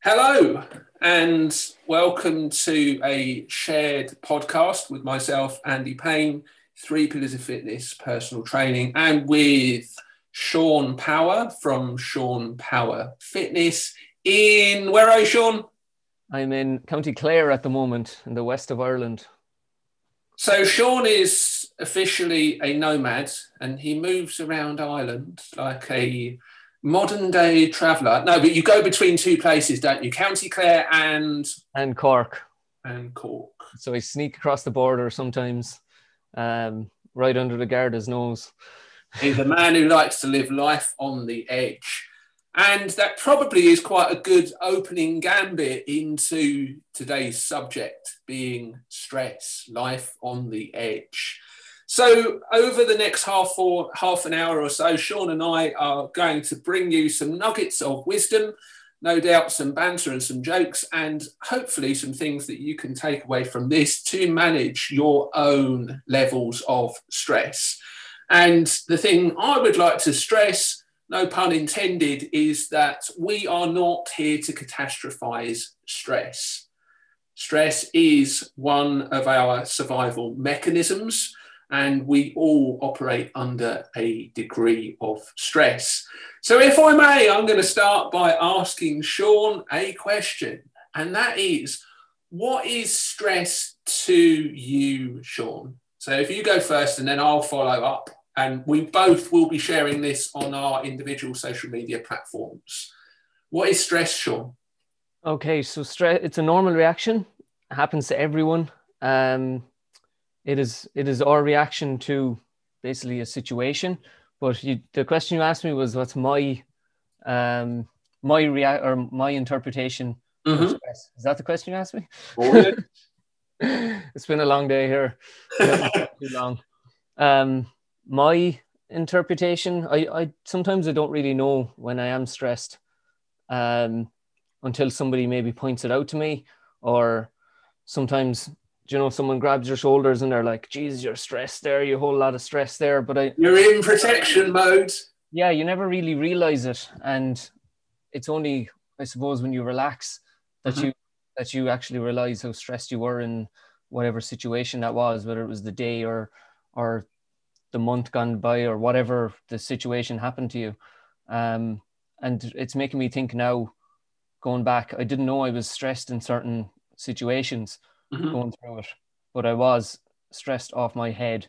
Hello, and welcome to a shared podcast with myself, Andy Payne, Three Pillars of Fitness, Personal Training, and with Sean Power from Sean Power Fitness in where are you, Sean? I'm in County Clare at the moment in the west of Ireland. So Sean is officially a nomad and he moves around Ireland like a modern day traveller. No, but you go between two places, don't you? County Clare and and Cork. And Cork. So I sneak across the border sometimes, um, right under the Garda's nose. He's a man who likes to live life on the edge. And that probably is quite a good opening gambit into today's subject being stress, life on the edge. So, over the next half or half an hour or so, Sean and I are going to bring you some nuggets of wisdom, no doubt some banter and some jokes, and hopefully some things that you can take away from this to manage your own levels of stress. And the thing I would like to stress, no pun intended, is that we are not here to catastrophize stress. Stress is one of our survival mechanisms and we all operate under a degree of stress. So, if I may, I'm going to start by asking Sean a question, and that is what is stress to you, Sean? So, if you go first, and then I'll follow up, and we both will be sharing this on our individual social media platforms. What is stress, Sean? Okay, so stress, it's a normal reaction, it happens to everyone. Um, it is it is our reaction to basically a situation. But you, the question you asked me was, what's my um, my rea- or my interpretation mm-hmm. of stress? Is that the question you asked me? Oh, it's been a long day here. too long. Um, my interpretation, I, I sometimes I don't really know when I am stressed, um, until somebody maybe points it out to me, or sometimes you know someone grabs your shoulders and they're like geez you're stressed there you whole lot of stress there. But i you're in protection mode. Yeah you never really realize it. And it's only i suppose when you relax that mm-hmm. you that you actually realize how stressed you were in whatever situation that was whether it was the day or or the month gone by or whatever the situation happened to you. Um and it's making me think now going back i didn't know i was stressed in certain situations mm-hmm. going through it, but I was stressed off my head.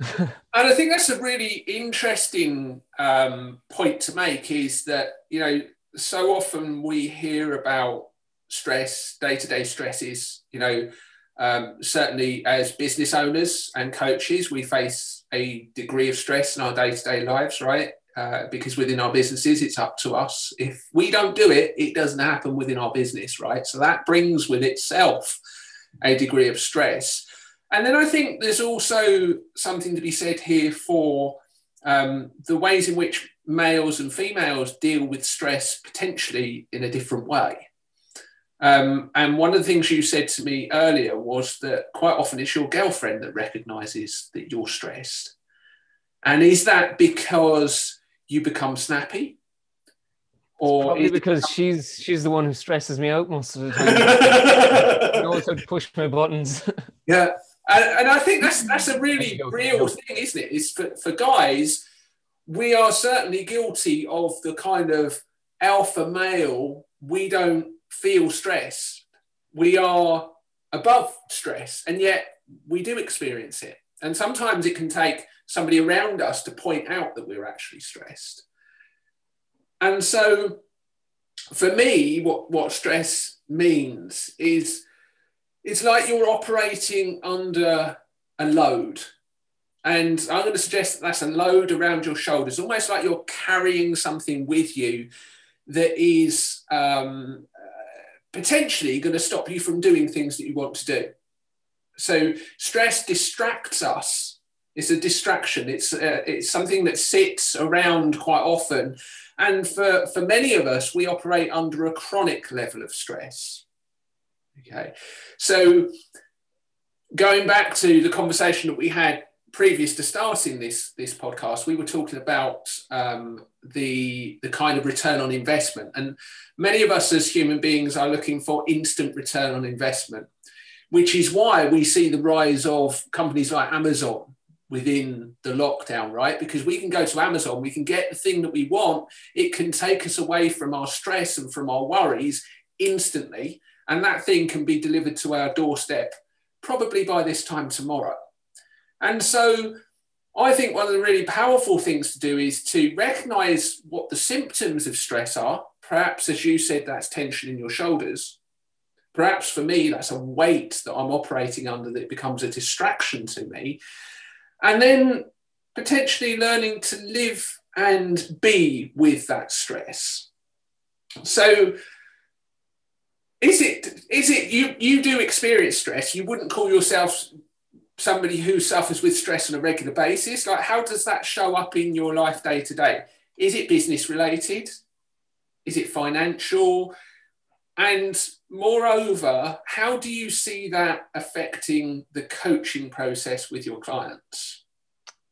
and I think that's a really interesting um, point to make is that, you know, so often we hear about stress, day to day stresses, you know, um, certainly as business owners and coaches, we face a degree of stress in our day to day lives, right? Uh, because within our businesses, it's up to us. If we don't do it, it doesn't happen within our business, right? So that brings with itself a degree of stress. And then I think there's also something to be said here for um, the ways in which males and females deal with stress potentially in a different way. Um, and one of the things you said to me earlier was that quite often it's your girlfriend that recognizes that you're stressed. And is that because you become snappy? Or Probably because she's she's the one who stresses me out most of the time. to push my buttons. yeah, and, and I think that's that's a really real thing, isn't it? Is for, for guys, we are certainly guilty of the kind of alpha male. We don't feel stress. We are above stress, and yet we do experience it. And sometimes it can take somebody around us to point out that we're actually stressed. And so for me, what, what stress means is it's like you're operating under a load. And I'm going to suggest that that's a load around your shoulders, almost like you're carrying something with you that is um, potentially going to stop you from doing things that you want to do. So stress distracts us. It's a distraction. It's uh, it's something that sits around quite often and for, for many of us, we operate under a chronic level of stress. Okay. So going back to the conversation that we had previous to starting this this podcast, we were talking about um, the the kind of return on investment, and many of us as human beings are looking for instant return on investment, which is why we see the rise of companies like Amazon within the lockdown, right? Because we can go to Amazon, we can get the thing that we want. It can take us away from our stress and from our worries instantly, and that thing can be delivered to our doorstep probably by this time tomorrow. And so I think one of the really powerful things to do is to recognize what the symptoms of stress are. Perhaps, as you said, that's tension in your shoulders. Perhaps for me, that's a weight that I'm operating under that becomes a distraction to me. And then potentially learning to live and be with that stress. So, is it is it you you do experience stress. You wouldn't call yourself somebody who suffers with stress on a regular basis. Like how does that show up in your life day to day? Is it business related? Is it financial and moreover how do you see that affecting the coaching process with your clients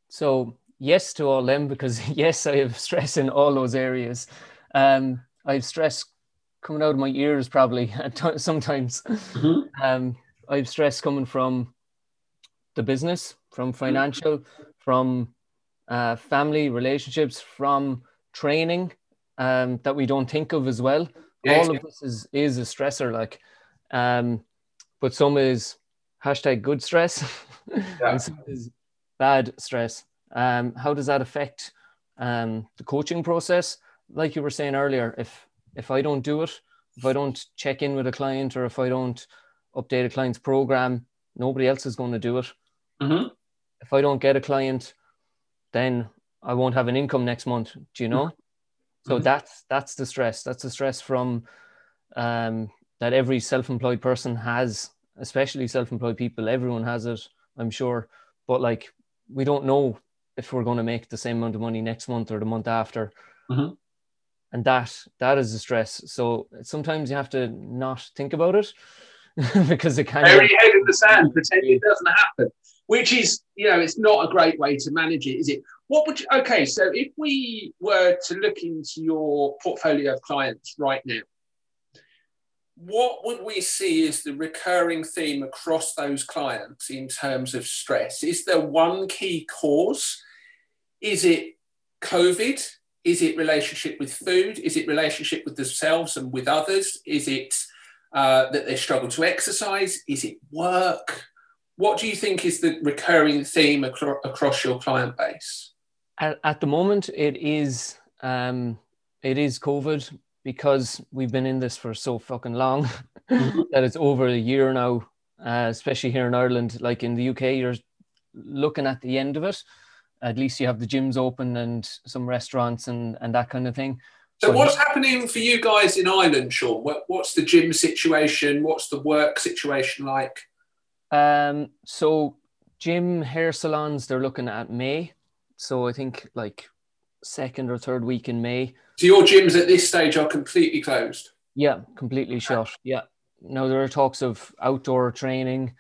so yes to all them because yes i have stress in all those areas um, i have stress coming out of my ears probably sometimes mm-hmm. um, i have stress coming from the business, from mm-hmm. financial, from uh, family relationships, from training um, that we don't think of as well. All of this is is a stressor, like, um, but some is hashtag good stress, yeah. and some is bad stress. Um, how does that affect um, the coaching process? Like you were saying earlier, if if I don't do it, if I don't check in with a client, or if I don't update a client's program, nobody else is going to do it. Mm-hmm. If I don't get a client, then I won't have an income next month. Do you know? So mm-hmm. that's that's the stress. That's the stress from um, that every self-employed person has, especially self-employed people. Everyone has it, I'm sure. But like, we don't know if we're going to make the same amount of money next month or the month after. Mm-hmm. And that that is the stress. So sometimes you have to not think about it because it kind bury of head in the sand, pretend it doesn't happen which is, you know, it's not a great way to manage it, is it? What would you, okay, so if we were to look into your portfolio of clients right now, what would we see as the recurring theme across those clients in terms of stress? Is there one key cause? Is it COVID? Is it relationship with food? Is it relationship with themselves and with others? Is it uh, that they struggle to exercise? Is it work? what do you think is the recurring theme acro- across your client base? At, at the moment, it is um, it is COVID because we've been in this for so fucking long mm-hmm. that it's over a year now. Uh, especially here in Ireland, like in the UK, you're looking at the end of it. At least you have the gyms open and some restaurants and and that kind of thing. So, but what's happening for you guys in Ireland, Sean? What, what's the gym situation? What's the work situation like? Um, so gym hair salons, they're looking at May. So I think like second or third week in May. So your gyms at this stage are completely closed. Yeah, completely shut. Yeah. Now there are talks of outdoor training,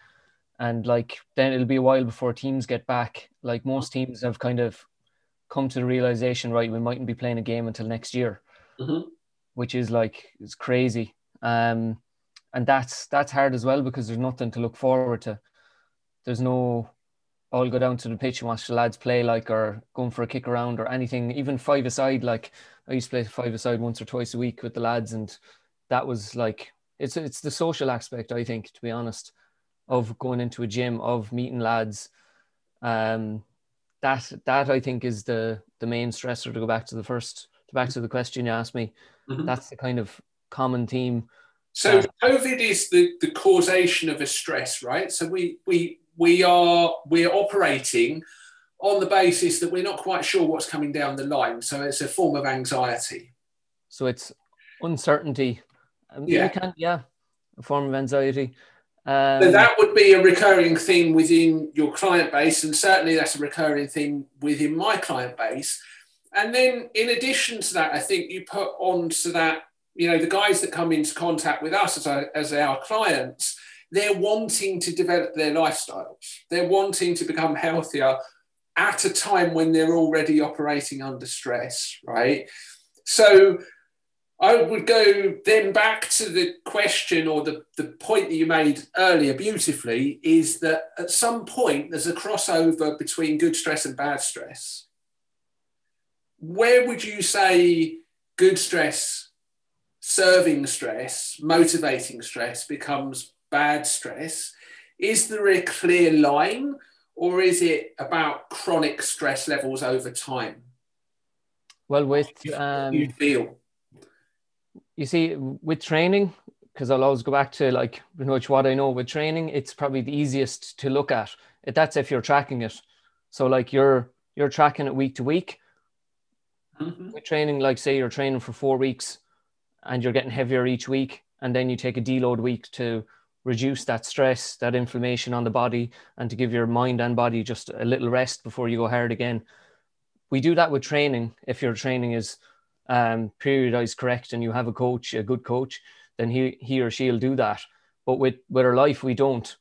and like then it'll be a while before teams get back. Like most teams have kind of come to the realization, right? We mightn't be playing a game until next year, mm-hmm. which is like it's crazy. Um, and that's that's hard as well because there's nothing to look forward to. There's no I'll go down to the pitch and watch the lads play like or going for a kick around or anything, even five aside. Like I used to play five aside once or twice a week with the lads, and that was like it's it's the social aspect, I think, to be honest, of going into a gym, of meeting lads. Um that that I think is the the main stressor to go back to the first to back to the question you asked me. Mm-hmm. That's the kind of common theme so COVID is the, the causation of a stress, right? So we we we are we're operating on the basis that we're not quite sure what's coming down the line. So it's a form of anxiety. So it's uncertainty. Yeah, can, yeah, a form of anxiety. Um, so that would be a recurring theme within your client base, and certainly that's a recurring theme within my client base. And then, in addition to that, I think you put on to that you know, the guys that come into contact with us as our, as our clients, they're wanting to develop their lifestyles. They're wanting to become healthier at a time when they're already operating under stress, right? So I would go then back to the question or the, the point that you made earlier beautifully is that at some point there's a crossover between good stress and bad stress. Where would you say good stress, serving stress, motivating stress becomes bad stress? Is there a clear line or is it about chronic stress levels over time? Well, with um, you feel you see with training because I'll always go back to like pretty much what I know with training. It's probably the easiest to look at. That's if you're tracking it. So like you're you're tracking it week to week. Mm-hmm. With training, like say you're training for four weeks, and you're getting heavier each week, and then you take a deload week to reduce that stress, that inflammation on the body, and to give your mind and body just a little rest before you go hard again. We do that with training. If your training is um, periodized correct and you have a coach, a good coach, then he, he or she'll do that. But with, with our life, we don't.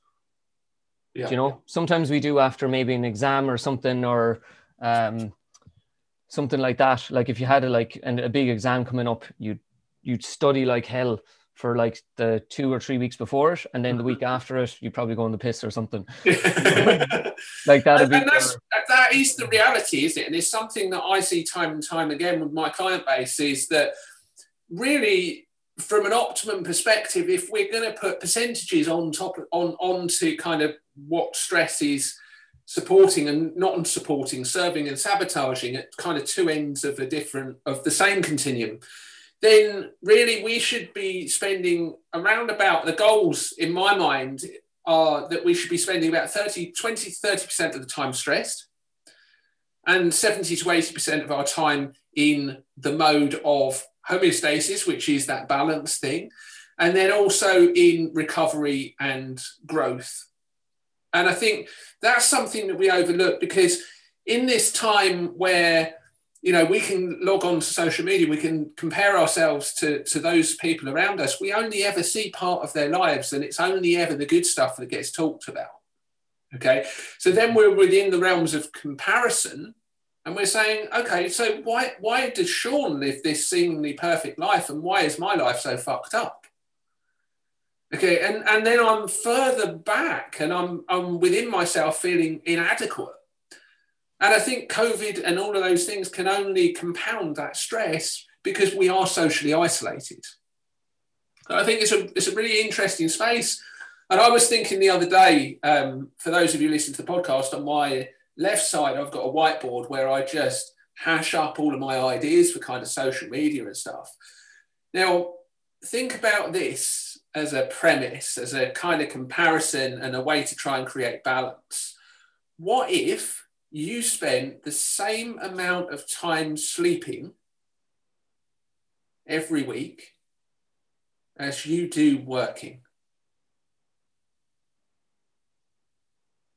Yeah. You know, sometimes we do after maybe an exam or something or um, something like that. Like if you had a like an, a big exam coming up, you'd you'd study like hell for like the two or three weeks before it, and then the week after it, you probably go on the piss or something. like that. And, and that's, that is the reality, isn't it? And it's something that I see time and time again with my client base is that really, from an optimum perspective, if we're going to put percentages on top on onto kind of what stress is supporting and not supporting, serving and sabotaging at kind of two ends of a different of the same continuum then really we should be spending around about the goals in my mind are that we should be spending about 30 20 30% of the time stressed and 70 to 80% of our time in the mode of homeostasis which is that balance thing and then also in recovery and growth. And i think that's something that we overlook because in this time where you know, we can log on to social media, we can compare ourselves to, to those people around us. We only ever see part of their lives, and it's only ever the good stuff that gets talked about. Okay. So then we're within the realms of comparison, and we're saying, okay, so why why does Sean live this seemingly perfect life, and why is my life so fucked up? Okay, and, and then I'm further back and I'm I'm within myself feeling inadequate and I think COVID and all of those things can only compound that stress because we are socially isolated. I think it's a, it's a really interesting space. And I was thinking the other day, um, for those of you listening to the podcast, on my left side, I've got a whiteboard where I just hash up all of my ideas for kind of social media and stuff. Now, think about this as a premise, as a kind of comparison and a way to try and create balance. What if you spend the same amount of time sleeping every week as you do working.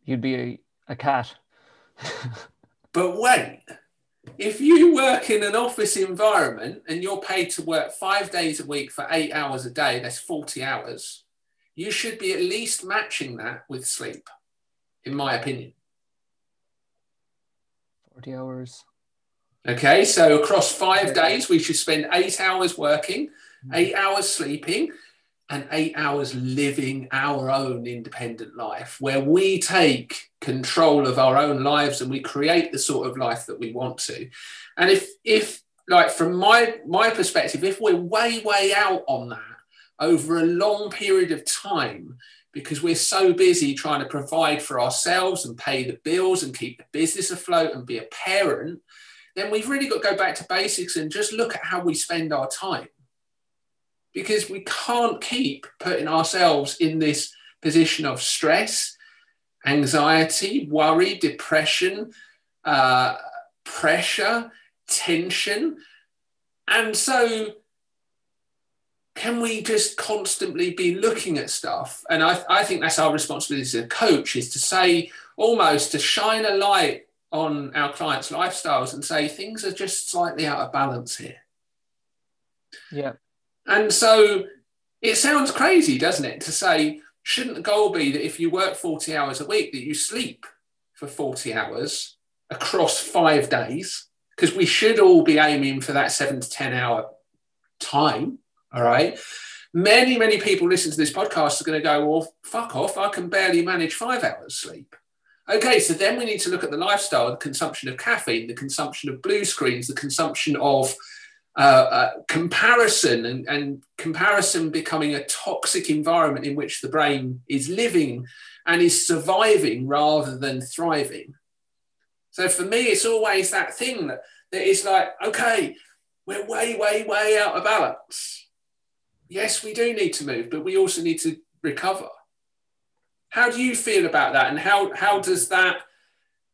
You'd be a, a cat. but wait, if you work in an office environment and you're paid to work five days a week for eight hours a day, that's 40 hours, you should be at least matching that with sleep, in my opinion. 40 hours. Okay, so across five days, we should spend eight hours working, mm-hmm. eight hours sleeping, and eight hours living our own independent life, where we take control of our own lives and we create the sort of life that we want to. And if, if like from my my perspective, if we're way way out on that over a long period of time, because we're so busy trying to provide for ourselves and pay the bills and keep the business afloat and be a parent, then we've really got to go back to basics and just look at how we spend our time. Because we can't keep putting ourselves in this position of stress, anxiety, worry, depression, uh, pressure, tension. And so can we just constantly be looking at stuff? And I, I think that's our responsibility as a coach is to say, almost to shine a light on our clients' lifestyles and say things are just slightly out of balance here. Yeah. And so it sounds crazy, doesn't it, to say, shouldn't the goal be that if you work 40 hours a week, that you sleep for 40 hours across five days, because we should all be aiming for that seven to 10 hour time. All right. Many, many people listen to this podcast are going to go, well, fuck off. I can barely manage five hours sleep. Okay, so then we need to look at the lifestyle, the consumption of caffeine, the consumption of blue screens, the consumption of uh, uh, comparison, and, and comparison becoming a toxic environment in which the brain is living and is surviving rather than thriving. So for me, it's always that thing that, that is like, okay, we're way, way, way out of balance. Yes, we do need to move, but we also need to recover. How do you feel about that? And how, how does that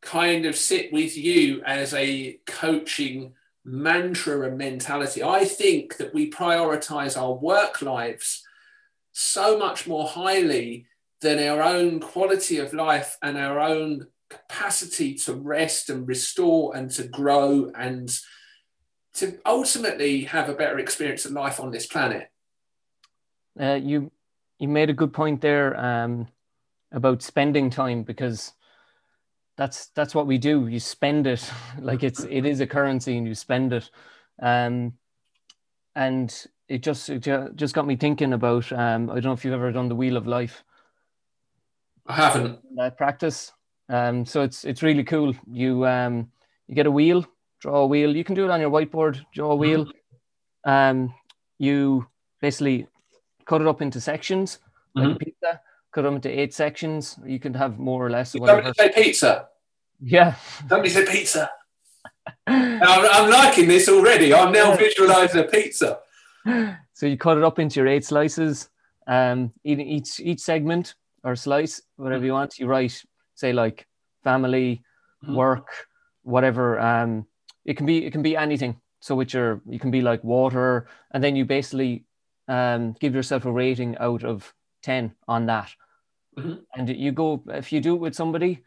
kind of sit with you as a coaching mantra and mentality? I think that we prioritize our work lives so much more highly than our own quality of life and our own capacity to rest and restore and to grow and to ultimately have a better experience of life on this planet. Uh, you you made a good point there. Um, about spending time because that's that's what we do. You spend it. Like it's it is a currency and you spend it. Um and it just it just got me thinking about um i don't know if you've ever done the wheel of life. I haven't. That practice. Um so it's it's really cool. You um you get a wheel draw a wheel. You can do it on your whiteboard draw a wheel. Um you basically cut it up into sections like mm-hmm. a pizza cut them into eight sections. You can have more or less. Somebody say pizza. Yeah. Somebody say pizza. I'm, I'm, liking this already. I'm now visualizing a pizza. So you cut it up into your eight slices. Um, each each segment or slice, whatever you want. You write, say like family, mm-hmm. work, whatever. Um, it can be it can be anything. So with your you can be like water, and then you basically um, give yourself a rating out of ten on that. Mm-hmm. And you go if you do it with somebody,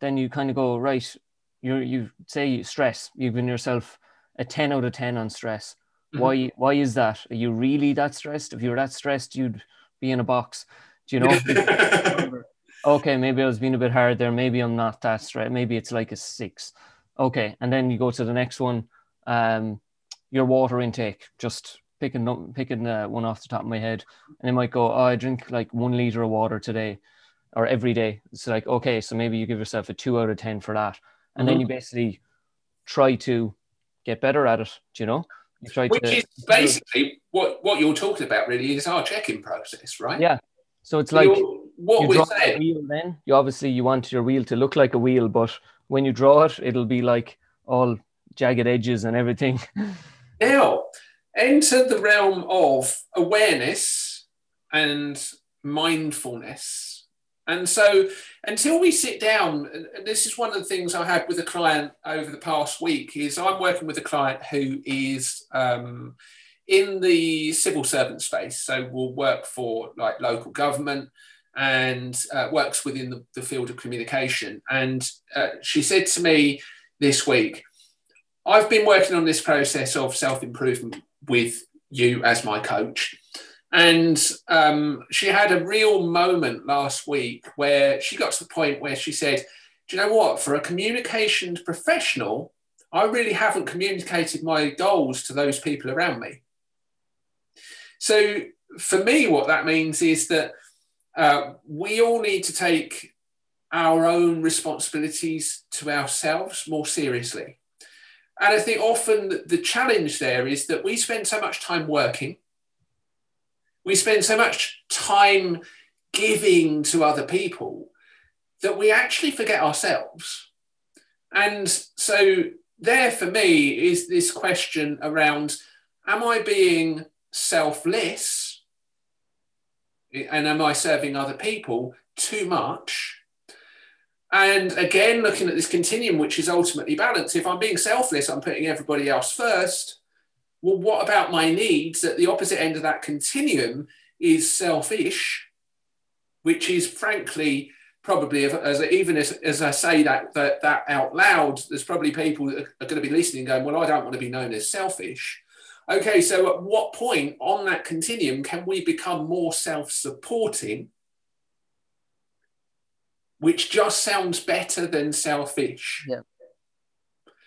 then you kind of go right. You you say stress. You've given yourself a ten out of ten on stress. Mm-hmm. Why why is that? Are you really that stressed? If you're that stressed, you'd be in a box. Do you know? okay, maybe I was being a bit hard there. Maybe I'm not that stressed. Maybe it's like a six. Okay, and then you go to the next one. Um, your water intake. Just picking picking uh, one off the top of my head, and it might go, oh, I drink like one liter of water today or every day. It's like, okay, so maybe you give yourself a two out of 10 for that. And mm-hmm. then you basically try to get better at it, Do you know? You try Which to, is basically what, what you're talking about, really, is our checking process, right? Yeah. So it's like what you draw a wheel then you obviously you want your wheel to look like a wheel, but when you draw it, it'll be like all jagged edges and everything. Now, enter the realm of awareness and mindfulness and so until we sit down, and this is one of the things I had with a client over the past week, is I'm working with a client who is um, in the civil servant space. So will work for like local government and uh, works within the, the, field of communication. And uh, she said to me this week, I've been working on this process of self improvement with you as my coach. And um, she had a real moment last week where she got to the point where she said, Do you know what? For a communications professional, I really haven't communicated my goals to those people around me. So for me, what that means is that uh, we all need to take our own responsibilities to ourselves more seriously. And I think often the challenge there is that we spend so much time working we spend so much time giving to other people that we actually forget ourselves. And so, there for me is this question around Am I being selfless? And am I serving other people too much? And again, looking at this continuum, which is ultimately balanced, if I'm being selfless, I'm putting everybody else first well, what about my needs? At the opposite end of that continuum is selfish, which is frankly probably as even as, as I say that, that that out loud, there's probably people that are going to be listening going, well, I don't want to be known as selfish. Okay, so at what point on that continuum can we become more self-supporting, which just sounds better than selfish? Yeah.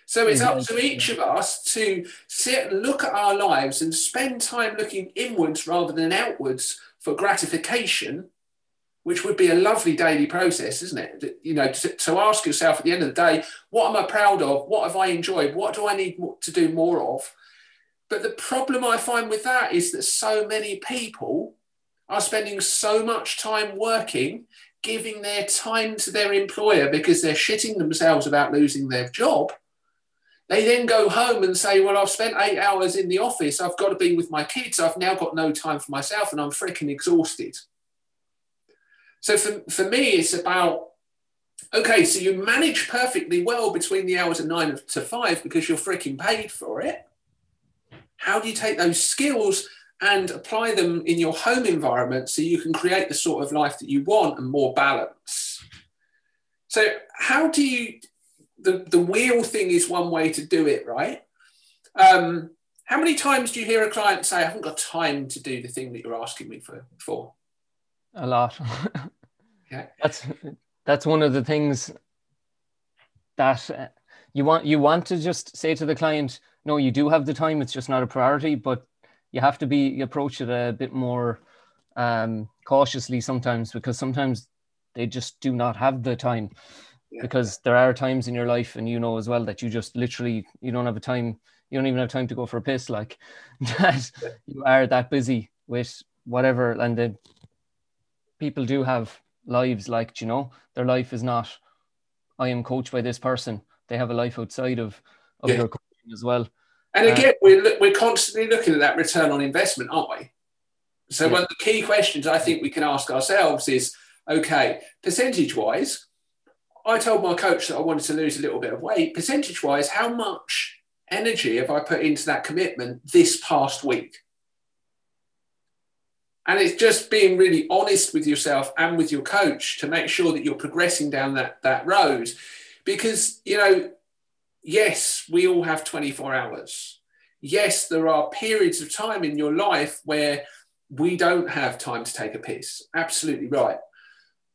So it's up to each of us to sit and look at our lives and spend time looking inwards rather than outwards for gratification, which would be a lovely daily process, isn't it? You know, to, to ask yourself at the end of the day, what am I proud of? What have I enjoyed? What do I need to do more of? But the problem I find with that is that so many people are spending so much time working, giving their time to their employer because they're shitting themselves about losing their job they then go home and say, Well, I've spent eight hours in the office. I've got to be with my kids. I've now got no time for myself and I'm freaking exhausted. So for, for me, it's about okay, so you manage perfectly well between the hours of nine to five because you're freaking paid for it. How do you take those skills and apply them in your home environment so you can create the sort of life that you want and more balance? So, how do you the, the wheel thing is one way to do it, right? Um, how many times do you hear a client say, I haven't got time to do the thing that you're asking me for? for? A lot. yeah. That's that's one of the things that uh, you want you want to just say to the client, no, you do have the time, it's just not a priority, but you have to be you approach it a bit more um, cautiously sometimes because sometimes they just do not have the time. Because there are times in your life and you know as well that you just literally you don't have a time you don't even have time to go for a piss like that you are that busy with whatever and the people do have lives like you know? Their life is not i am coached by this person. They have a life outside of of yeah. their coaching as well and again we're, we're constantly looking at that return on investment aren't we so yeah. one of the key questions i think we can ask ourselves is okay percentage wise I told my coach that I wanted to lose a little bit of weight. Percentage wise, how much energy have I put into that commitment this past week? And it's just being really honest with yourself and with your coach to make sure that you're progressing down that, that road. Because, you know, yes, we all have 24 hours. Yes, there are periods of time in your life where we don't have time to take a piss. Absolutely right.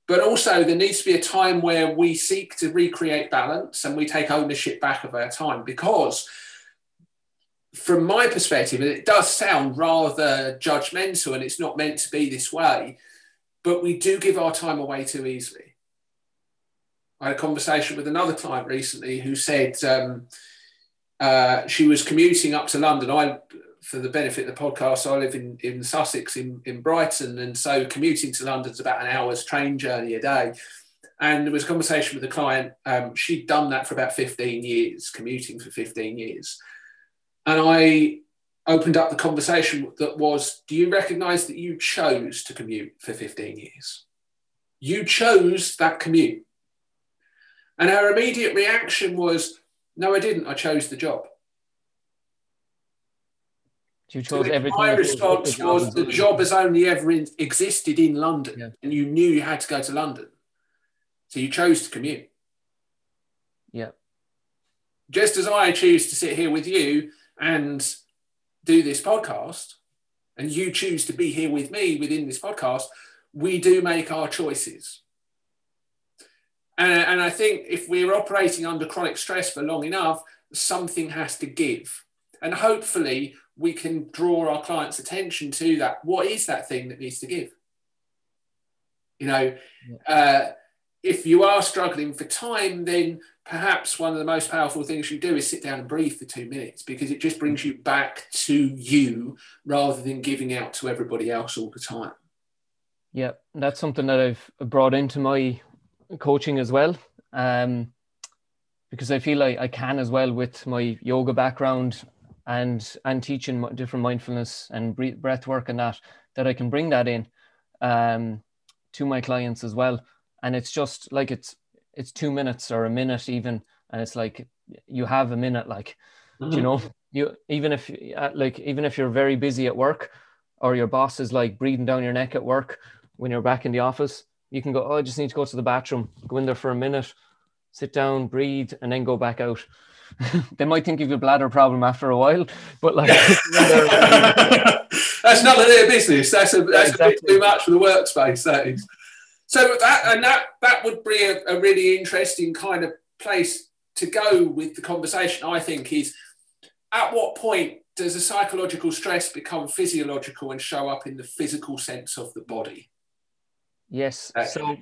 But also, there needs to be a time where we seek to recreate balance and we take ownership back of our time because from my perspective, and it does sound rather judgmental and it's not meant to be this way, but we do give our time away too easily. I had a conversation with another client recently who said um, uh, she was commuting up to London. I for the benefit of the podcast, I live in, in Sussex, in, in Brighton. And so commuting to London is about an hour's train journey a day. And there was a conversation with a client. Um, she'd done that for about 15 years, commuting for 15 years. And I opened up the conversation that was Do you recognize that you chose to commute for 15 years? You chose that commute. And her immediate reaction was, No, I didn't. I chose the job. You chose so everything. My response was the job has only ever in, existed in London, yeah. and you knew you had to go to London, so you chose to commute. Yeah. Just as I choose to sit here with you and do this podcast, and you choose to be here with me within this podcast, we do make our choices. And, and I think if we're operating under chronic stress for long enough, something has to give. And hopefully, we can draw our clients' attention to that. What is that thing that needs to give? You know, uh, if you are struggling for time, then perhaps one of the most powerful things you do is sit down and breathe for two minutes because it just brings you back to you rather than giving out to everybody else all the time. Yeah, that's something that I've brought into my coaching as well. Um, because I feel like I can as well with my yoga background and and teaching different mindfulness and breath work and that that I can bring that in um, to my clients as well. And it's just like it's it's two minutes or a minute even, and it's like you have a minute, like mm-hmm. you know, you even if uh, like even if you're very busy at work or your boss is like breathing down your neck at work when you're back in the office, you can go, oh, I just need to go to the bathroom, go in there for a minute, sit down, breathe, and then go back out. they might think you've a bladder problem after a while, but like that's none of their business. That's a that's exactly. a bit too much for the workspace. That is. So that and that that would be a, a really interesting kind of place to go with the conversation, I think, is at what point does a psychological stress become physiological and show up in the physical sense of the body? Yes. Okay. So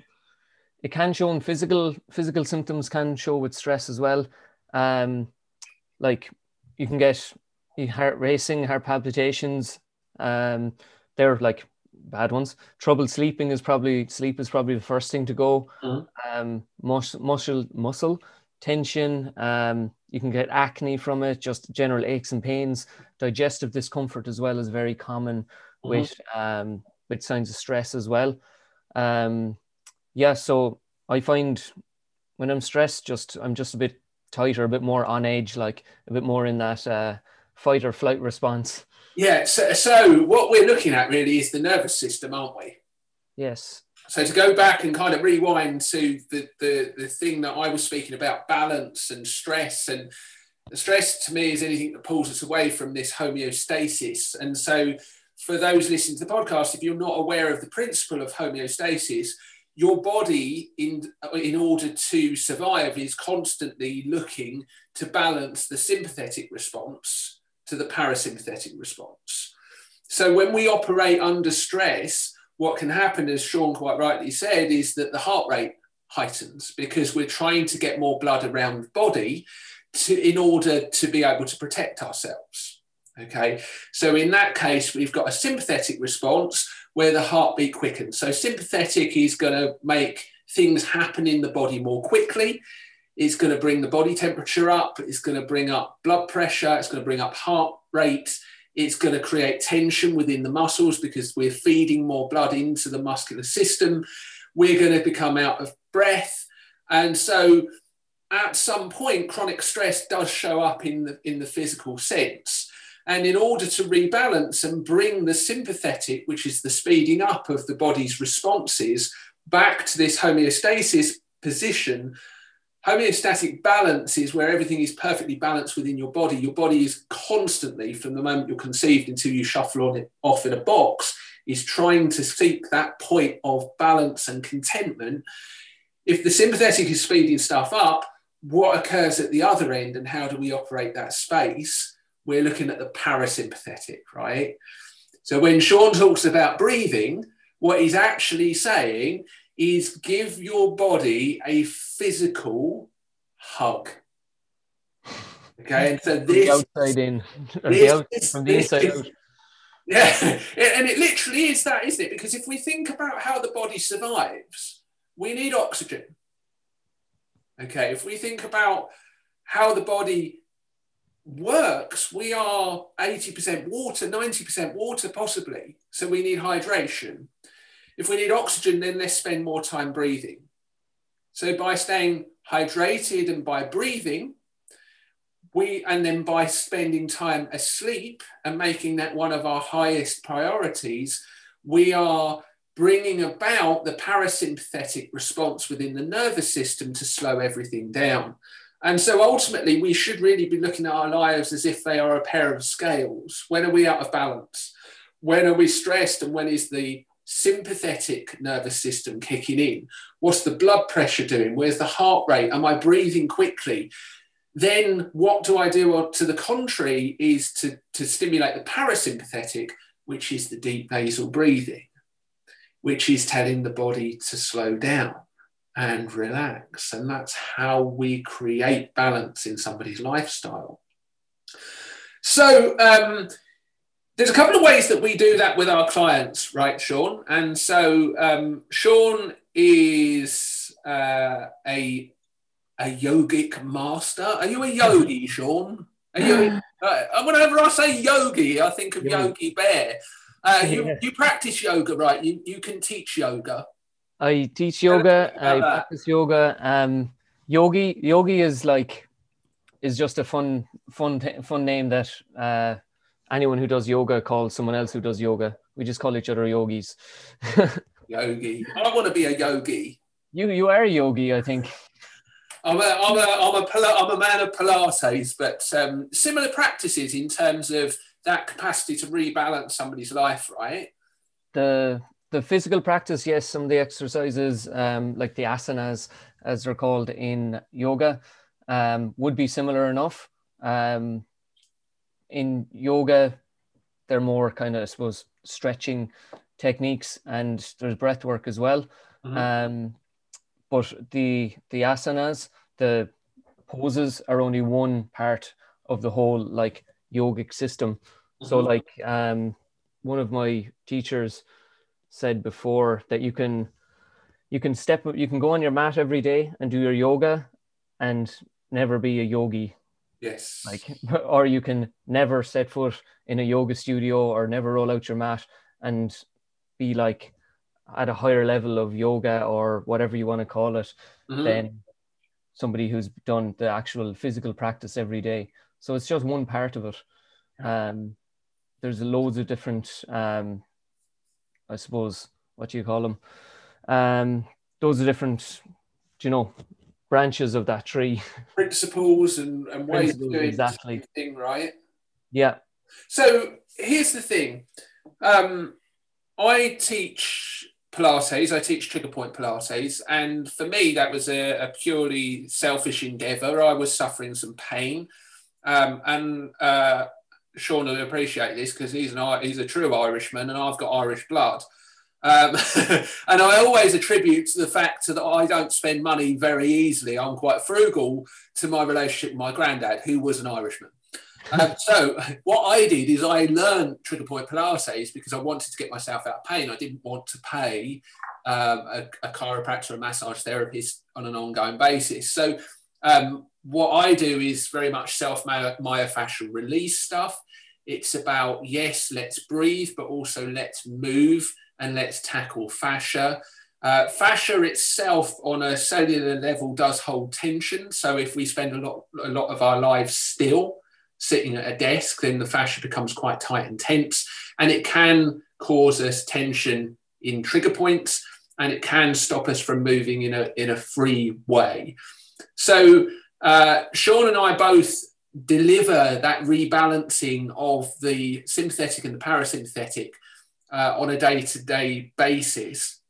it can show in physical physical symptoms can show with stress as well. Um, like you can get heart racing, heart palpitations. Um, they're like bad ones. Trouble sleeping is probably sleep is probably the first thing to go. Mm-hmm. Um, mus- muscle muscle tension. Um, you can get acne from it, just general aches and pains. Digestive discomfort as well is very common mm-hmm. with um, with signs of stress as well. Um, yeah, so I find when I'm stressed, just I'm just a bit tighter, a bit more on edge, like a bit more in that uh, fight or flight response. Yeah. So, so what we're looking at really is the nervous system, aren't we? Yes. So to go back and kind of rewind to the, the, the thing that I was speaking about, balance and stress and stress to me is anything that pulls us away from this homeostasis. And so for those listening to the podcast, if you're not aware of the principle of homeostasis, your body in in order to survive is constantly looking to balance the sympathetic response to the parasympathetic response. So when we operate under stress what can happen as sean quite rightly said is that the heart rate heightens because we're trying to get more blood around the body to, in order to be able to protect ourselves okay so in that case we've got a sympathetic response where the heartbeat quickens. So sympathetic is going to make things happen in the body more quickly. It's going to bring the body temperature up. It's going to bring up blood pressure. It's going to bring up heart rate. It's going to create tension within the muscles because we're feeding more blood into the muscular system. We're going to become out of breath. And so at some point, chronic stress does show up in the, in the physical sense. And in order to rebalance and bring the sympathetic, which is the speeding up of the body's responses, back to this homeostasis position, homeostatic balance is where everything is perfectly balanced within your body. Your body is constantly, from the moment you're conceived until you shuffle on it off in a box, is trying to seek that point of balance and contentment. If the sympathetic is speeding stuff up, what occurs at the other end and how do we operate that space? We're looking at the parasympathetic, right? So when Sean talks about breathing, what he's actually saying is give your body a physical hug. Okay, and so this from the outside in, this, from the inside this, out. Yeah, and it literally is that, isn't it? Because if we think about how the body survives, we need oxygen. Okay, if we think about how the body works, we are 80% water, 90% water, possibly. So we need hydration. If we need oxygen, then let's spend more time breathing. So by staying hydrated and by breathing, we and then by spending time asleep and making that one of our highest priorities, we are bringing about the parasympathetic response within the nervous system to slow everything down. And so ultimately, we should really be looking at our lives as if they are a pair of scales. When are we out of balance? When are we stressed? And when is the sympathetic nervous system kicking in? What's the blood pressure doing? Where's the heart rate? Am I breathing quickly? Then what do I do Well, to the contrary is to, to stimulate the parasympathetic, which is the deep nasal breathing, which is telling the body to slow down and relax. And that's how we create balance in somebody's lifestyle. So, um, there's a couple of ways that we do that with our clients, right, Sean? And so, um, Sean is uh, a a yogic master. Are you a yogi, Sean? Are you? Uh, whenever I say yogi, I think of yeah. Yogi Bear. Uh, you, you practice yoga, right? You, you can teach yoga. I teach yoga. I practice yoga. Um, yogi, yogi is like is just a fun, fun, fun name that uh, anyone who does yoga calls someone else who does yoga. We just call each other yogis. yogi. I want to be a yogi. You, you are a yogi, I think. I'm a, I'm a, I'm a, I'm a man of Pilates, but um, similar practices in terms of that capacity to rebalance somebody's life, right? The the physical practice, yes, some of the exercises, um, like the asanas, as they're called in yoga, um, would be similar enough. Um, in yoga, they're more kind of, I suppose, stretching techniques, and there's breath work as well. Mm-hmm. Um, but the the asanas, the poses are only one part of the whole like yogic system. Mm-hmm. So like um, one of my teachers said before that you can you can step you can go on your mat every day and do your yoga and never be a yogi. Yes. Like or you can never set foot in a yoga studio or never roll out your mat and be like at a higher level of yoga or whatever you want to call it mm-hmm. than somebody who's done the actual physical practice every day. So it's just one part of it. Um there's loads of different um i suppose what do you call them um, those are different, you know, branches of that tree. Principles and, and ways of doing exactly. thing, right? Yeah. So here's the thing. Um, I teach Pilates, I teach trigger point Pilates, and for me, that was a, a purely selfish endeavor. I was suffering some pain. Um, and uh, Sean will appreciate this because he's an he's a true Irishman, and I've got Irish blood. Um, and I always attribute the fact that I don't spend money very easily. I'm quite frugal to my relationship with my granddad, who was an Irishman. Um, so what I did is I learned trigger point Pilates because I wanted to get myself out of pain. I didn't want to pay um, a, a, chiropractor, a massage therapist on an ongoing basis. So um, what I do is very much self myofascial release stuff. It's about yes, let's breathe, but also let's move and let's tackle fascia. Uh, fascia itself on a cellular level does hold tension. So if we spend a lot, a lot of our lives still sitting at a desk, then the fascia becomes quite tight and tense, and it can cause us tension in trigger points, and it can stop us from moving in a in a free way. So uh, Sean and I both deliver that rebalancing of the sympathetic and the parasympathetic uh, on a day to day basis.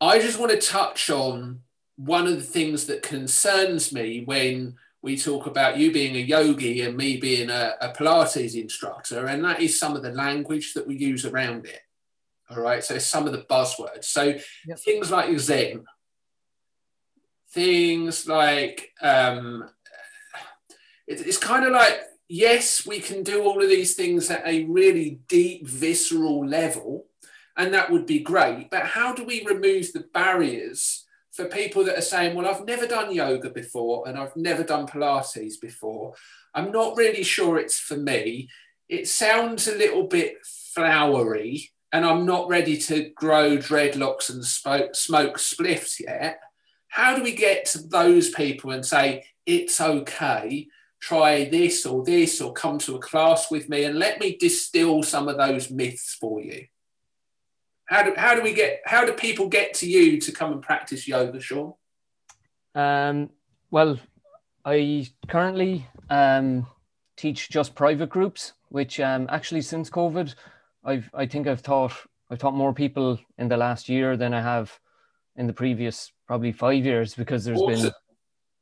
I just want to touch on one of the things that concerns me when we talk about you being a yogi and me being a, a Pilates instructor, and that is some of the language that we use around it. All right, so some of the buzzwords. So yep. things like Zen, things like um, it, it's kind of like yes, we can do all of these things at a really deep, visceral level, and that would be great. But how do we remove the barriers for people that are saying, well, I've never done yoga before and I've never done Pilates before? I'm not really sure it's for me. It sounds a little bit flowery, and I'm not ready to grow dreadlocks and smoke, smoke spliffs yet. How do we get to those people and say, it's okay? try this or this or come to a class with me and let me distill some of those myths for you how do, how do we get how do people get to you to come and practice yoga sean um, well i currently um, teach just private groups which um, actually since covid i've i think i've taught i've taught more people in the last year than i have in the previous probably five years because there's been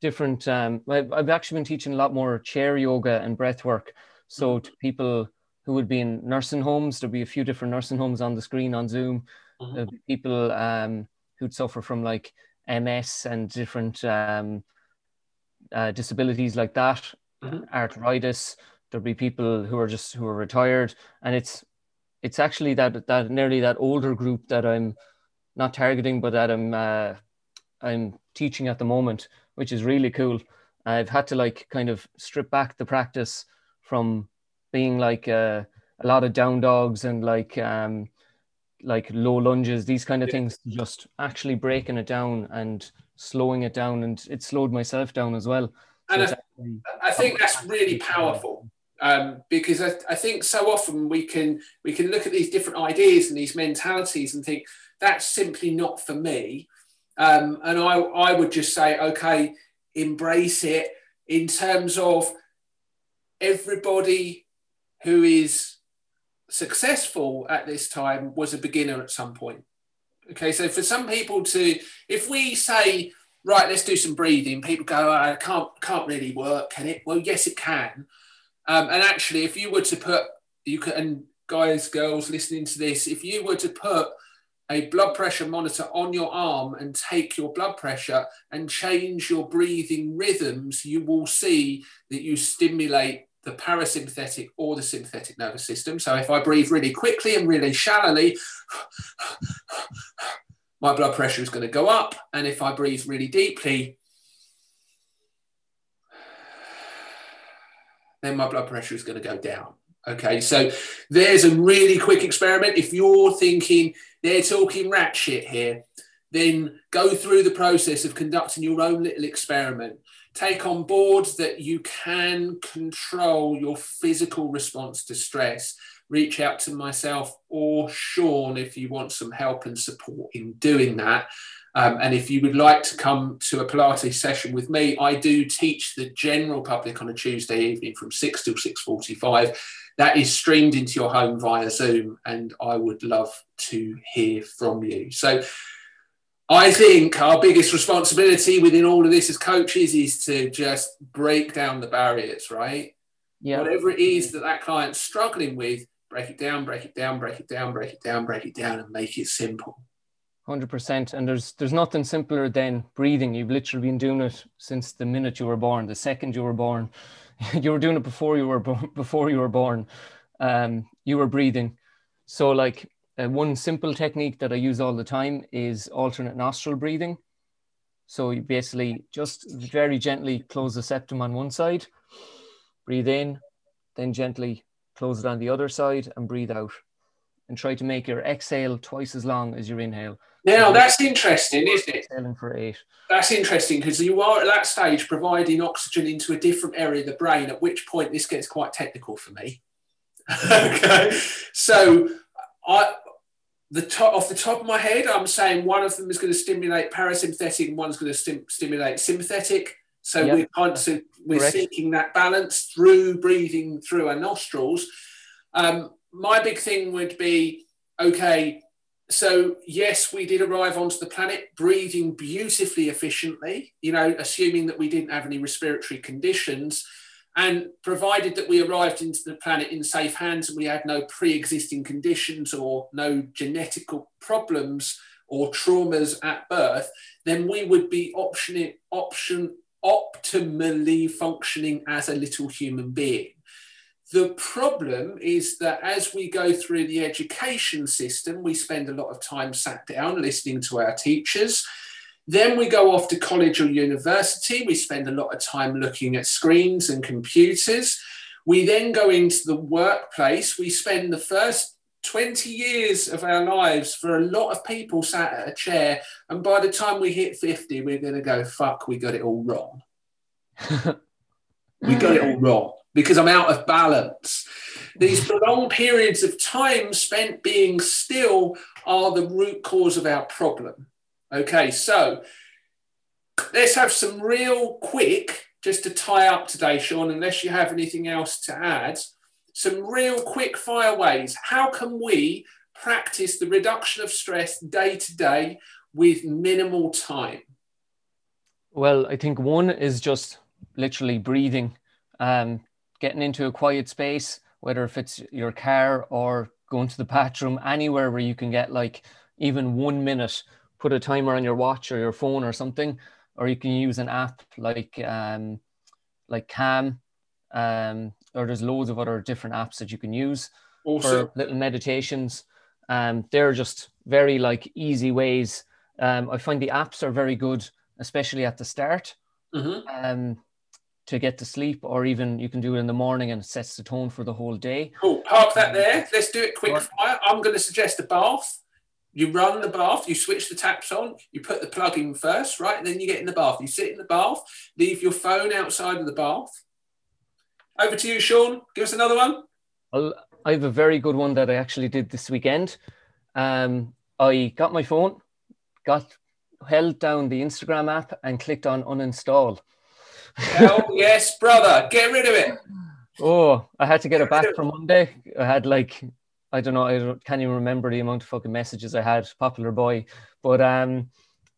different. Um, I've actually been teaching a lot more chair yoga and breath work. So mm-hmm. to people who would be in nursing homes, there'll be a few different nursing homes on the screen on Zoom. Mm-hmm. people um, who'd suffer from like MS and different um, uh, disabilities like that, mm-hmm. arthritis. There'll be people who are just who are retired, and it's it's actually that that nearly that older group that I'm not targeting, but that I'm uh, I'm teaching at the moment which is really cool. I've had to like kind of strip back the practice from being like uh, a lot of down dogs and like um, like low lunges, these kind of yeah. things, just actually breaking it down and slowing it down, and it slowed myself down as well. So and I, I think that's really powerful um, because I, I, think so often we can we can look at these different ideas and these mentalities and think that's simply not for me. Um, and I, I would just say, okay, embrace it in terms of everybody who is successful at this time was a beginner at some point. Okay, so for some people to, if we say right, let's do some breathing. People go, oh, I can't, can't really work, can it? Well, yes, it can. Um, and actually, if you were to put, you can, and guys, girls listening to this, if you were to put a blood pressure monitor on your arm and take your blood pressure and change your breathing rhythms, you will see that you stimulate the parasympathetic or the sympathetic nervous system. So if I breathe really quickly and really shallowly, my blood pressure is going to go up. And if I breathe really deeply, then my blood pressure is going to go down. Okay, so there's a really quick experiment. If you're thinking they're talking rat shit here, then go through the process of conducting your own little experiment. Take on board that you can control your physical response to stress. Reach out to myself or Sean if you want some help and support in doing that. Um, and if you would like to come to a Pilates session with me, I do teach the general public on a Tuesday evening from 6 till 6.45. That is streamed into your home via Zoom, and I would love to hear from you. So I think our biggest responsibility within all of this as coaches is to just break down the barriers, right? Yeah. Whatever it is that that client's struggling with, break it down, break it down, break it down, break it down, break it down, and make it simple. Hundred percent, and there's there's nothing simpler than breathing. You've literally been doing it since the minute you were born, the second you were born. you were doing it before you were bo- before you were born. Um, you were breathing. So, like uh, one simple technique that I use all the time is alternate nostril breathing. So you basically just very gently close the septum on one side, breathe in, then gently close it on the other side, and breathe out and try to make your exhale twice as long as your inhale. Now that's interesting, isn't it? Exhaling for eight. That's interesting because you are at that stage providing oxygen into a different area of the brain. At which point this gets quite technical for me. okay, so I the top off the top of my head, I'm saying one of them is going to stimulate parasympathetic and one's going to stim- stimulate sympathetic. So yep. we're constantly we're Correct. seeking that balance through breathing through our nostrils. Um, my big thing would be okay, so yes, we did arrive onto the planet breathing beautifully efficiently, you know, assuming that we didn't have any respiratory conditions. And provided that we arrived into the planet in safe hands and we had no pre existing conditions or no genetical problems or traumas at birth, then we would be option, option, optimally functioning as a little human being. The problem is that as we go through the education system, we spend a lot of time sat down listening to our teachers. Then we go off to college or university. We spend a lot of time looking at screens and computers. We then go into the workplace. We spend the first 20 years of our lives for a lot of people sat at a chair. And by the time we hit 50, we're going to go, fuck, we got it all wrong. we got it all wrong because I'm out of balance. These prolonged periods of time spent being still are the root cause of our problem. Okay, so let's have some real quick, just to tie up today, Sean, unless you have anything else to add, some real quick fire ways. How can we practice the reduction of stress day to day with minimal time? Well, I think one is just literally breathing. Um, getting into a quiet space, whether if it's your car or going to the bathroom, anywhere where you can get like even one minute, put a timer on your watch or your phone or something, or you can use an app like um, like Calm, um, or there's loads of other different apps that you can use also. for little meditations. Um, they're just very like easy ways. Um, I find the apps are very good, especially at the start. Mm-hmm. Um, to get to sleep, or even you can do it in the morning and it sets the tone for the whole day. Cool. Park that there. Let's do it quick fire. I'm going to suggest a bath. You run the bath, you switch the taps on, you put the plug in first, right? And then you get in the bath. You sit in the bath, leave your phone outside of the bath. Over to you, Sean. Give us another one. Well, I have a very good one that I actually did this weekend. Um, I got my phone, got held down the Instagram app, and clicked on uninstall oh yes, brother, get rid of it. Oh, I had to get, get it back for Monday. I had like I don't know, I can't even remember the amount of fucking messages I had. Popular boy, but um,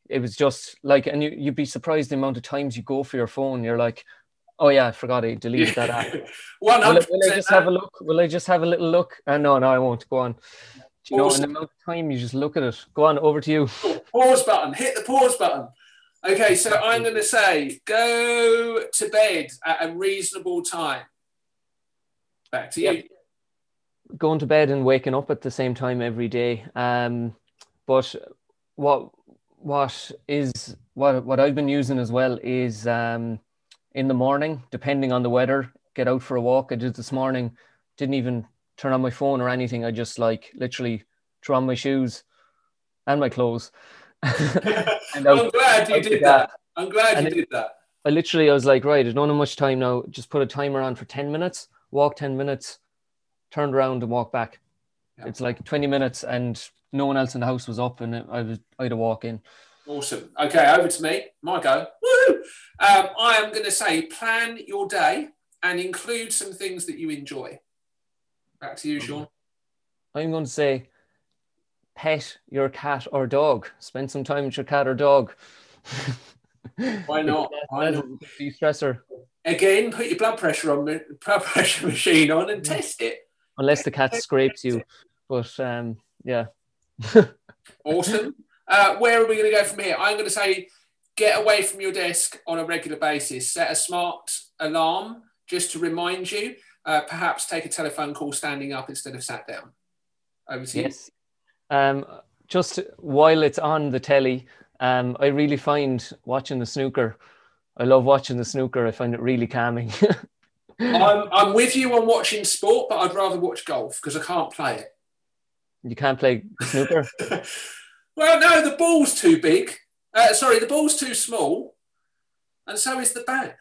it was just like, and you, you'd be surprised the amount of times you go for your phone. You're like, oh yeah, I forgot I deleted that app. will, I, will I just have a look? Will I just have a little look? Uh, no, no, I won't. Go on. Do you awesome. know, in the amount of time you just look at it. Go on, over to you. Pause button. Hit the pause button. Okay, so I'm going to say go to bed at a reasonable time. Back to you. Yep. Going to bed and waking up at the same time every day. Um, but what what is what what I've been using as well is um, in the morning, depending on the weather, get out for a walk. I did this morning. Didn't even turn on my phone or anything. I just like literally threw on my shoes and my clothes. And I'm glad you did that. that. I'm glad and you did that. I literally I was like, right, I don't have much time now. Just put a timer on for 10 minutes, walk 10 minutes, turned around and walk back. Yeah. It's like 20 minutes and no one else in the house was up and I was I had to walk in. Awesome. Okay, over to me. My go. Woo! Um, I am going to say plan your day and include some things that you enjoy. Back to you, Sean. I'm going to say pet your cat or dog. Spend some time with your cat or dog. Why not? Why not? De-stressor. Again, put your blood pressure on blood pressure machine on and test it. Unless the cat scrapes you, but um, yeah. awesome. Uh, where are we going to go from here? I'm going to say get away from your desk on a regular basis. Set a smart alarm just to remind you. Uh, perhaps take a telephone call standing up instead of sat down. Over to yes. you. Um, just while it's on the telly, um, I really find watching the snooker. I love watching the snooker. I find it really calming. I'm, I'm with you on watching sport, but I'd rather watch golf because I can't play it. You can't play snooker? well, no, the ball's too big. Uh, sorry, the ball's too small, and so is the bat.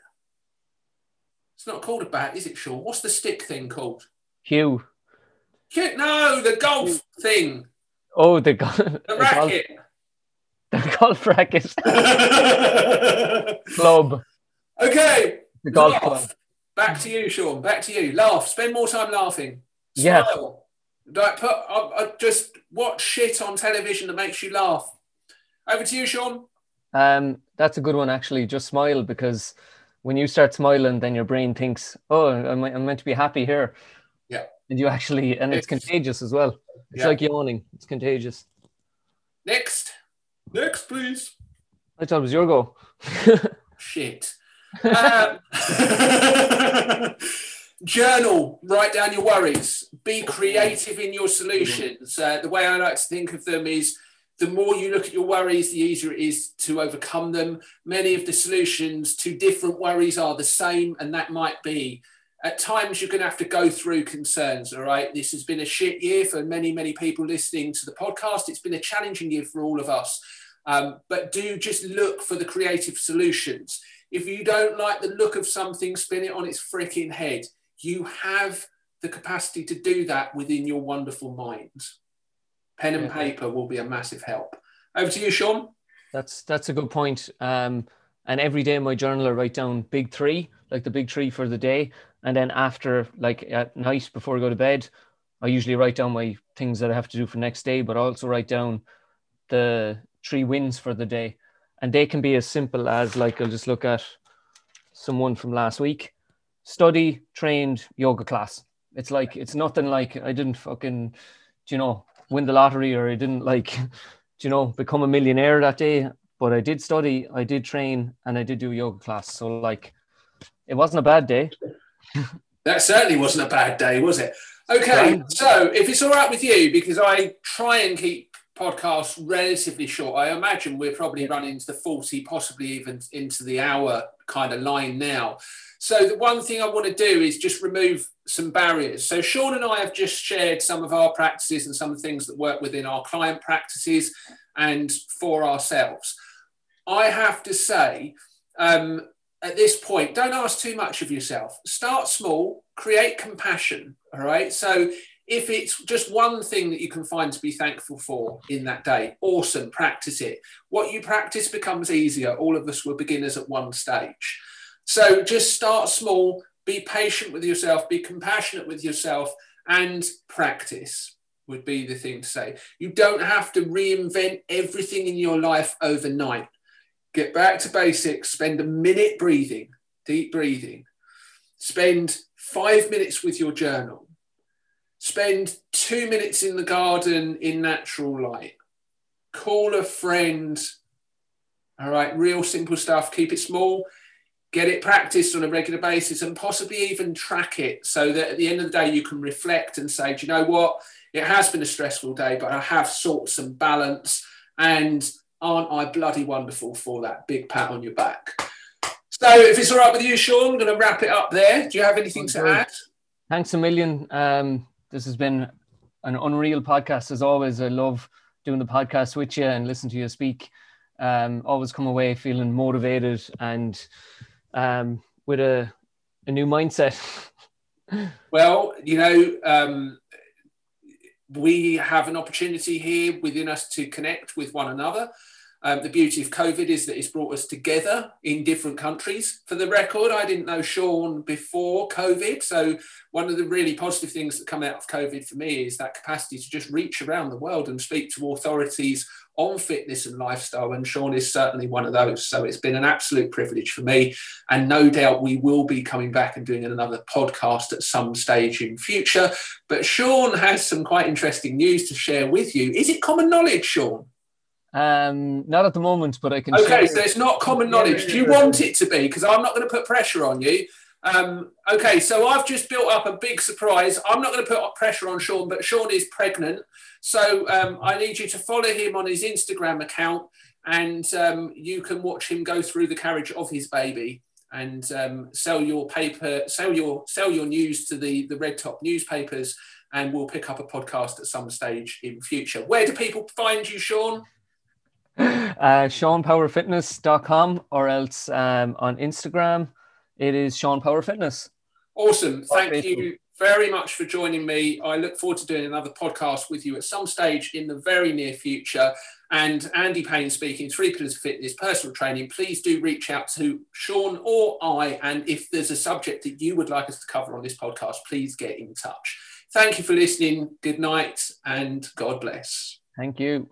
It's not called a bat, is it, Sean? What's the stick thing called? Cue. No, the golf cue. thing. Oh, the, go- the, racket. Golf. The golf racket. club. Okay. The golf Laugh. club. Back to you, Sean. Back to you. Laugh. Spend more time laughing. Smile. Yeah. Like put, I, I just watch shit on television that makes you laugh. Over to you, Sean. Um, that's a good one, actually. Just smile because when you start smiling, then your brain thinks, "Oh, I'm, I'm meant to be happy here." Yeah. And you actually, and it's, it's contagious as well. It's yeah. like yawning. It's contagious. Next, next, please. I thought it was your go. Shit. Um, journal. Write down your worries. Be creative in your solutions. Uh, the way I like to think of them is the more you look at your worries, the easier it is to overcome them. Many of the solutions to different worries are the same, and that might be at times you're going to have to go through concerns. All right. This has been a shit year for many, many people listening to the podcast. It's been a challenging year for all of us. Um, but do just look for the creative solutions. If you don't like the look of something, spin it on its freaking head. You have the capacity to do that within your wonderful mind pen and paper will be a massive help. Over to you, Sean. That's that's a good point. Um, and every day in my journal, I write down big three, like the big three for the day, and then after, like at night before I go to bed, I usually write down my things that I have to do for next day, but I also write down the three wins for the day, and they can be as simple as like I'll just look at someone from last week, study, trained, yoga class. It's like it's nothing like I didn't fucking, you know, win the lottery or I didn't like, you know, become a millionaire that day. But I did study, I did train, and I did do yoga class. So like, it wasn't a bad day. That certainly wasn't a bad day, was it? Okay, so if it's all right with you, because I try and keep podcasts relatively short, I imagine we're probably running into the 40, possibly even into the hour kind of line now. So the one thing I want to do is just remove some barriers. So Sean and I have just shared some of our practices and some things that work within our client practices and for ourselves. I have to say, um, at this point, don't ask too much of yourself. Start small, create compassion. All right. So if it's just one thing that you can find to be thankful for in that day, awesome, practice it. What you practice becomes easier. All of us were beginners at one stage. So just start small, be patient with yourself, be compassionate with yourself, and practice. would be the thing to say. You don't have to reinvent everything in your life overnight. Get back to basics, spend a minute breathing, deep breathing. Spend five minutes with your journal. Spend two minutes in the garden in natural light. Call a friend. All right, real simple stuff. Keep it small get it practiced on a regular basis and possibly even track it so that at the end of the day you can reflect and say, do you know what? It has been a stressful day, but I have sought some balance and aren't I bloody wonderful for that big pat on your back? So if it's all right with you, Sean, I'm going to wrap it up there. Do you have anything to add? Thanks a million. Um, this has been an unreal podcast as always. I love doing the podcast with you and listen to you speak. Um, always come away feeling motivated and um, with a, a new mindset? well, you know, um, we have an opportunity here within us to connect with one another. Um, the beauty of COVID is that it's brought us together in different countries. For the record, I didn't know Sean before COVID. So, one of the really positive things that come out of COVID for me is that capacity to just reach around the world and speak to authorities on fitness and lifestyle. And Sean is certainly one of those. So, it's been an absolute privilege for me. And no doubt we will be coming back and doing another podcast at some stage in future. But Sean has some quite interesting news to share with you. Is it common knowledge, Sean? Um, not at the moment, but I can. Okay, share. so it's not common knowledge. Do you want it to be? Because I'm not going to put pressure on you. Um, okay, so I've just built up a big surprise. I'm not going to put pressure on Sean, but Sean is pregnant. So um, I need you to follow him on his Instagram account and um, you can watch him go through the carriage of his baby and um, sell your paper, sell your sell your news to the the red top newspapers, and we'll pick up a podcast at some stage in future. Where do people find you, Sean? uh, SeanPowerFitness.com or else um, on Instagram, it is Sean Power Fitness. Awesome. Thank you very much for joining me. I look forward to doing another podcast with you at some stage in the very near future. And Andy Payne speaking, Three Pillars of Fitness, personal training. Please do reach out to Sean or I. And if there's a subject that you would like us to cover on this podcast, please get in touch. Thank you for listening. Good night and God bless. Thank you.